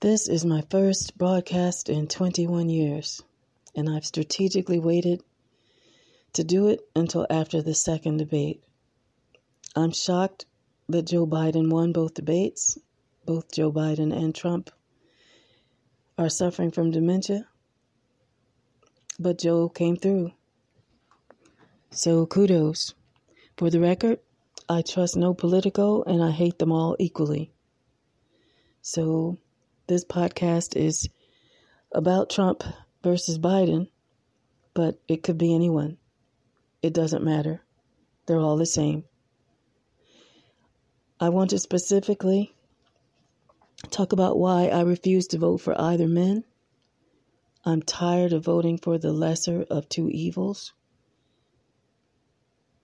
This is my first broadcast in 21 years, and I've strategically waited to do it until after the second debate. I'm shocked that Joe Biden won both debates. Both Joe Biden and Trump are suffering from dementia, but Joe came through. So kudos. For the record, I trust no Politico and I hate them all equally. So this podcast is about Trump versus Biden, but it could be anyone. It doesn't matter. They're all the same. I want to specifically talk about why I refuse to vote for either men. I'm tired of voting for the lesser of two evils.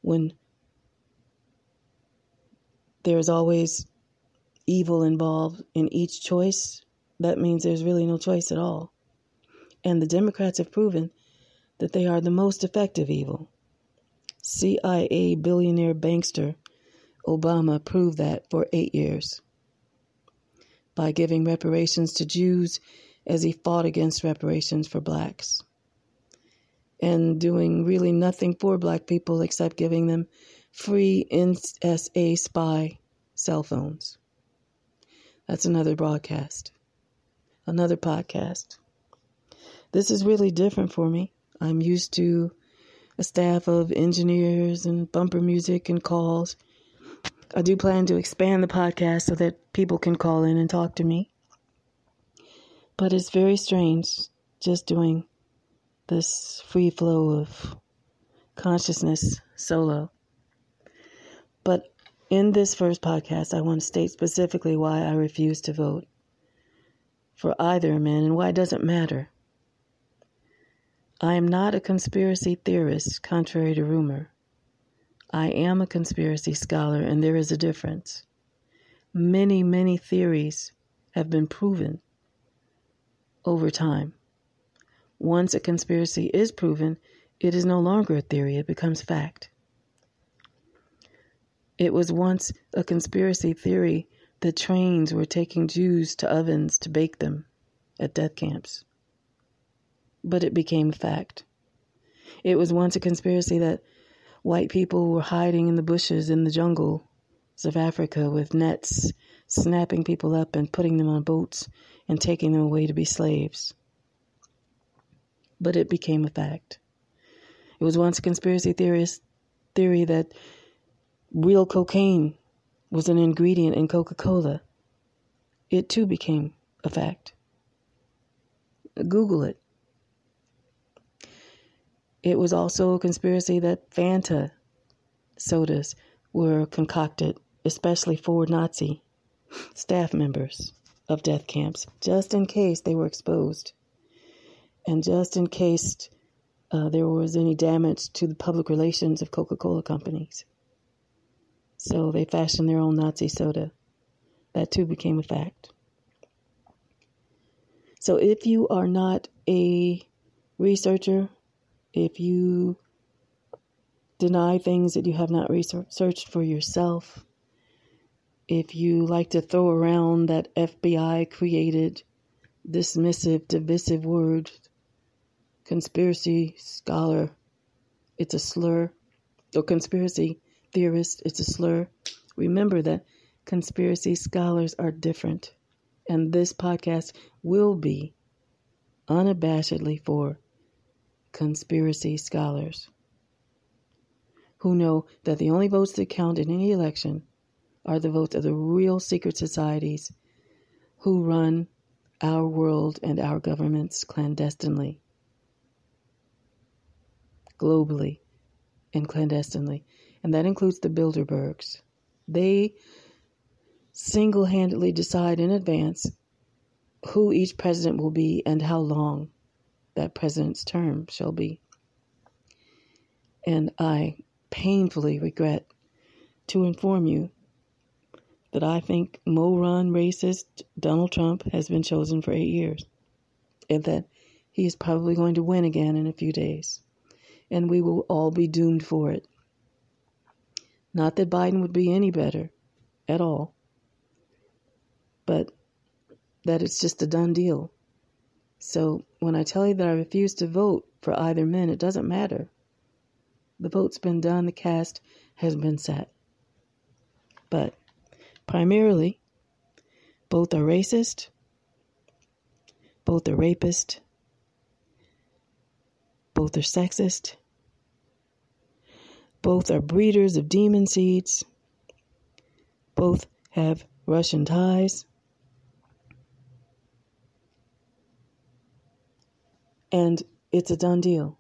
When there's always evil involved in each choice, that means there's really no choice at all. And the Democrats have proven that they are the most effective evil. CIA billionaire bankster Obama proved that for eight years by giving reparations to Jews as he fought against reparations for blacks and doing really nothing for black people except giving them free NSA spy cell phones. That's another broadcast, another podcast. This is really different for me. I'm used to a staff of engineers and bumper music and calls. I do plan to expand the podcast so that people can call in and talk to me. But it's very strange just doing this free flow of consciousness solo. But in this first podcast, I want to state specifically why I refuse to vote for either man and why doesn't matter. I am not a conspiracy theorist, contrary to rumor. I am a conspiracy scholar, and there is a difference. Many, many theories have been proven over time. Once a conspiracy is proven, it is no longer a theory, it becomes fact. It was once a conspiracy theory that trains were taking Jews to ovens to bake them at death camps but it became a fact. It was once a conspiracy that white people were hiding in the bushes in the jungles of Africa with nets, snapping people up and putting them on boats and taking them away to be slaves. But it became a fact. It was once a conspiracy theory that real cocaine was an ingredient in Coca Cola. It too became a fact. Google it. It was also a conspiracy that Fanta sodas were concocted, especially for Nazi staff members of death camps, just in case they were exposed and just in case uh, there was any damage to the public relations of Coca Cola companies. So they fashioned their own Nazi soda. That too became a fact. So if you are not a researcher if you deny things that you have not researched for yourself, if you like to throw around that FBI created dismissive, divisive word, conspiracy scholar, it's a slur, or conspiracy theorist, it's a slur. Remember that conspiracy scholars are different, and this podcast will be unabashedly for conspiracy scholars who know that the only votes that count in any election are the votes of the real secret societies who run our world and our governments clandestinely, globally, and clandestinely. And that includes the Bilderbergs. They single handedly decide in advance who each president will be and how long that president's term shall be. And I painfully regret to inform you that I think moron racist Donald Trump has been chosen for eight years and that he is probably going to win again in a few days. And we will all be doomed for it. Not that Biden would be any better at all, but that it's just a done deal. So when I tell you that I refuse to vote for either men, it doesn't matter. The vote's been done, the cast has been set. But primarily, both are racist, both are rapist, both are sexist, both are breeders of demon seeds, both have Russian ties. And it's a done deal.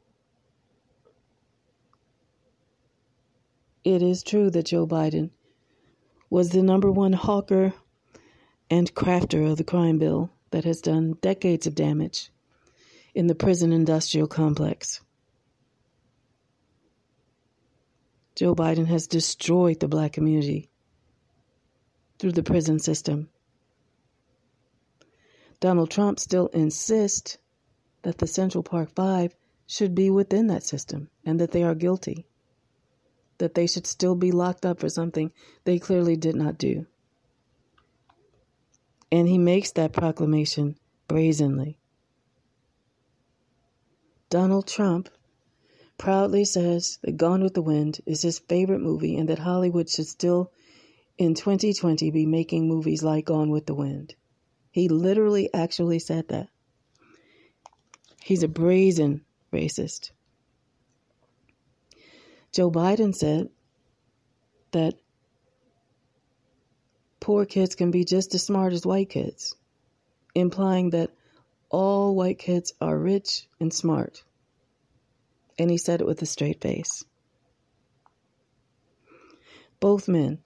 It is true that Joe Biden was the number one hawker and crafter of the crime bill that has done decades of damage in the prison industrial complex. Joe Biden has destroyed the black community through the prison system. Donald Trump still insists that the Central Park Five should be within that system and that they are guilty, that they should still be locked up for something they clearly did not do. And he makes that proclamation brazenly. Donald Trump proudly says that Gone with the Wind is his favorite movie and that Hollywood should still, in 2020, be making movies like Gone with the Wind. He literally actually said that. He's a brazen racist. Joe Biden said that poor kids can be just as smart as white kids, implying that all white kids are rich and smart. And he said it with a straight face. Both men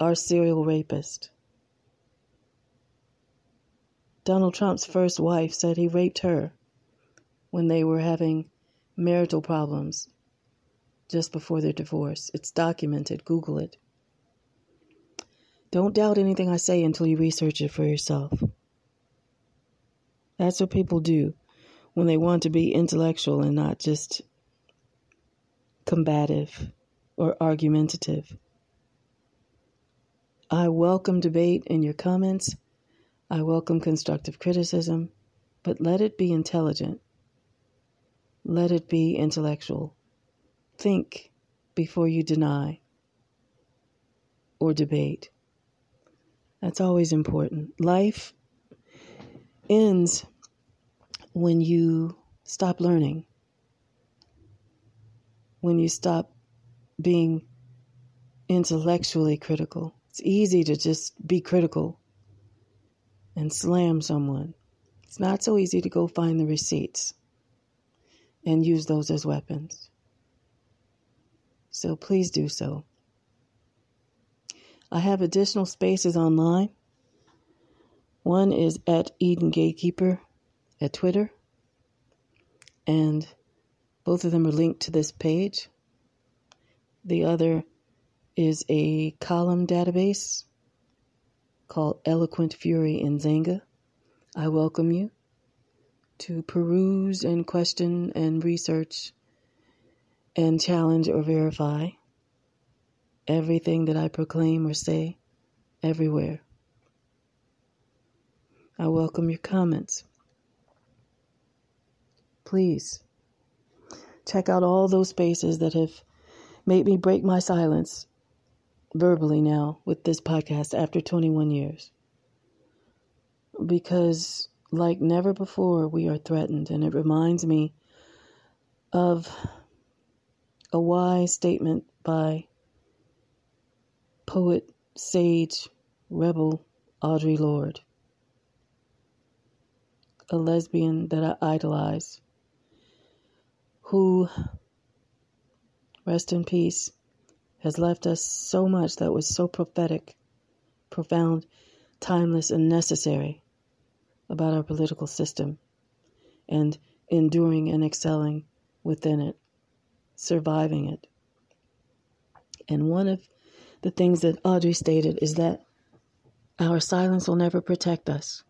are serial rapists. Donald Trump's first wife said he raped her when they were having marital problems just before their divorce. It's documented. Google it. Don't doubt anything I say until you research it for yourself. That's what people do when they want to be intellectual and not just combative or argumentative. I welcome debate in your comments. I welcome constructive criticism, but let it be intelligent. Let it be intellectual. Think before you deny or debate. That's always important. Life ends when you stop learning, when you stop being intellectually critical. It's easy to just be critical and slam someone. It's not so easy to go find the receipts and use those as weapons. So please do so. I have additional spaces online. One is at Eden Gatekeeper at Twitter, and both of them are linked to this page. The other is a column database called Eloquent Fury in Xanga. I welcome you to peruse and question and research and challenge or verify everything that I proclaim or say everywhere. I welcome your comments. Please check out all those spaces that have made me break my silence verbally now with this podcast after 21 years. Because, like never before, we are threatened, and it reminds me of a wise statement by poet, sage, rebel Audre Lorde, a lesbian that I idolize, who, rest in peace, has left us so much that was so prophetic, profound, timeless, and necessary about our political system and enduring and excelling within it, surviving it. And one of the things that Audre stated is that our silence will never protect us.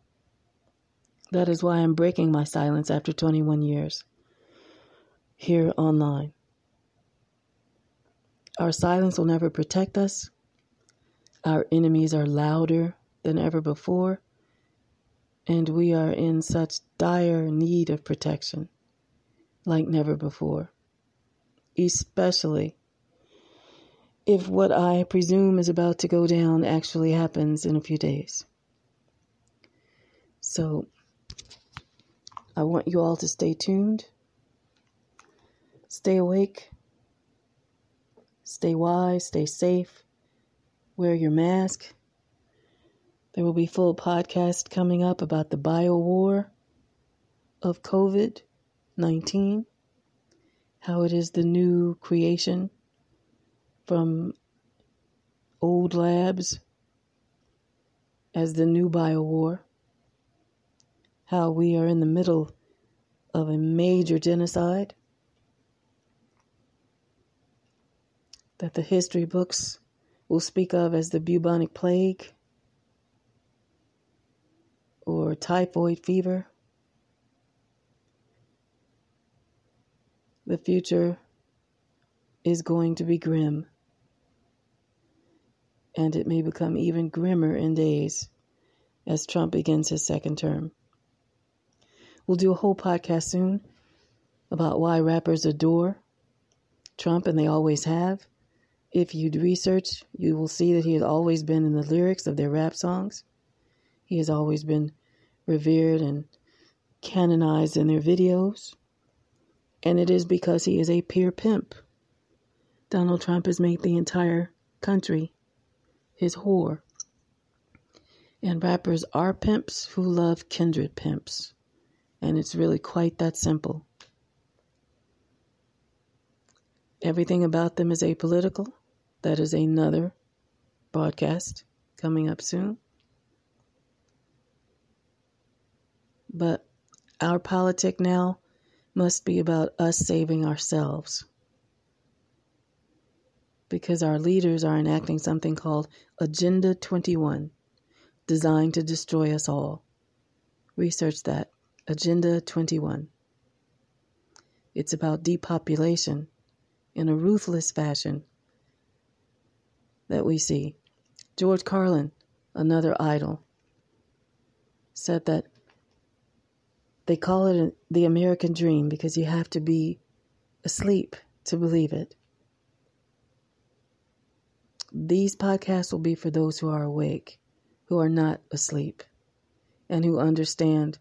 That is why I'm breaking my silence after 21 years here online. Our silence will never protect us. Our enemies are louder than ever before. And we are in such dire need of protection like never before, especially if what I presume is about to go down actually happens in a few days. So, I want you all to stay tuned, stay awake, stay wise, stay safe, wear your mask. There will be full podcast coming up about the bio war of COVID 19, how it is the new creation from old labs as the new bio war, how we are in the middle of a major genocide that the history books will speak of as the bubonic plague or typhoid fever. The future is going to be grim and it may become even grimmer in days as Trump begins his second term. We'll do a whole podcast soon about why rappers adore Trump, and they always have. If you research, you will see that he has always been in the lyrics of their rap songs. He has always been revered and canonized in their videos. And it is because he is a peer pimp. Donald Trump has made the entire country his whore. And rappers are pimps who love kindred pimps. And it's really quite that simple. Everything about them is apolitical. That is another broadcast coming up soon. But our politic now must be about us saving ourselves because our leaders are enacting something called Agenda 21, designed to destroy us all. Research that. Agenda 21. It's about depopulation in a ruthless fashion that we see. George Carlin, another idol, said that they call it the American dream because you have to be asleep to believe it. These podcasts will be for those who are awake, who are not asleep, and who understand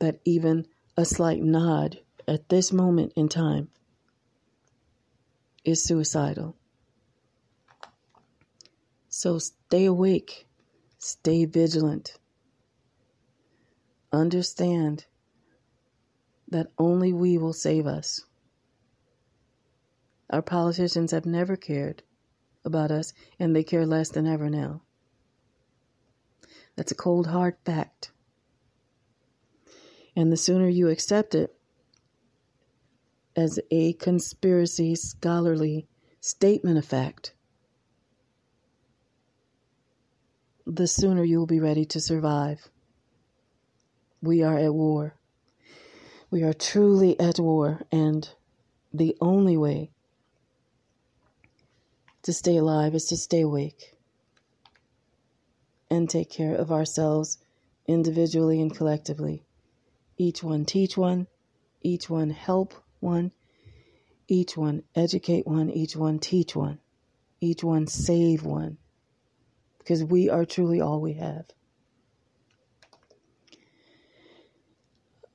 that even a slight nod at this moment in time is suicidal. So stay awake, stay vigilant. Understand that only we will save us. Our politicians have never cared about us, and they care less than ever now. That's a cold, hard fact. And the sooner you accept it as a conspiracy scholarly statement of fact, the sooner you'll be ready to survive. We are at war. We are truly at war, and the only way to stay alive is to stay awake and take care of ourselves individually and collectively. Each one teach one, each one help one, each one educate one, each one teach one, each one save one, because we are truly all we have.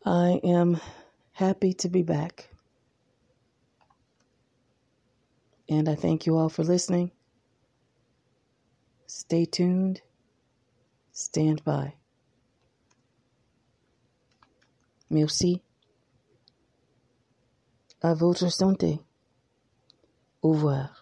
I am happy to be back. And I thank you all for listening. Stay tuned. Stand by. Merci. À votre santé. Au revoir.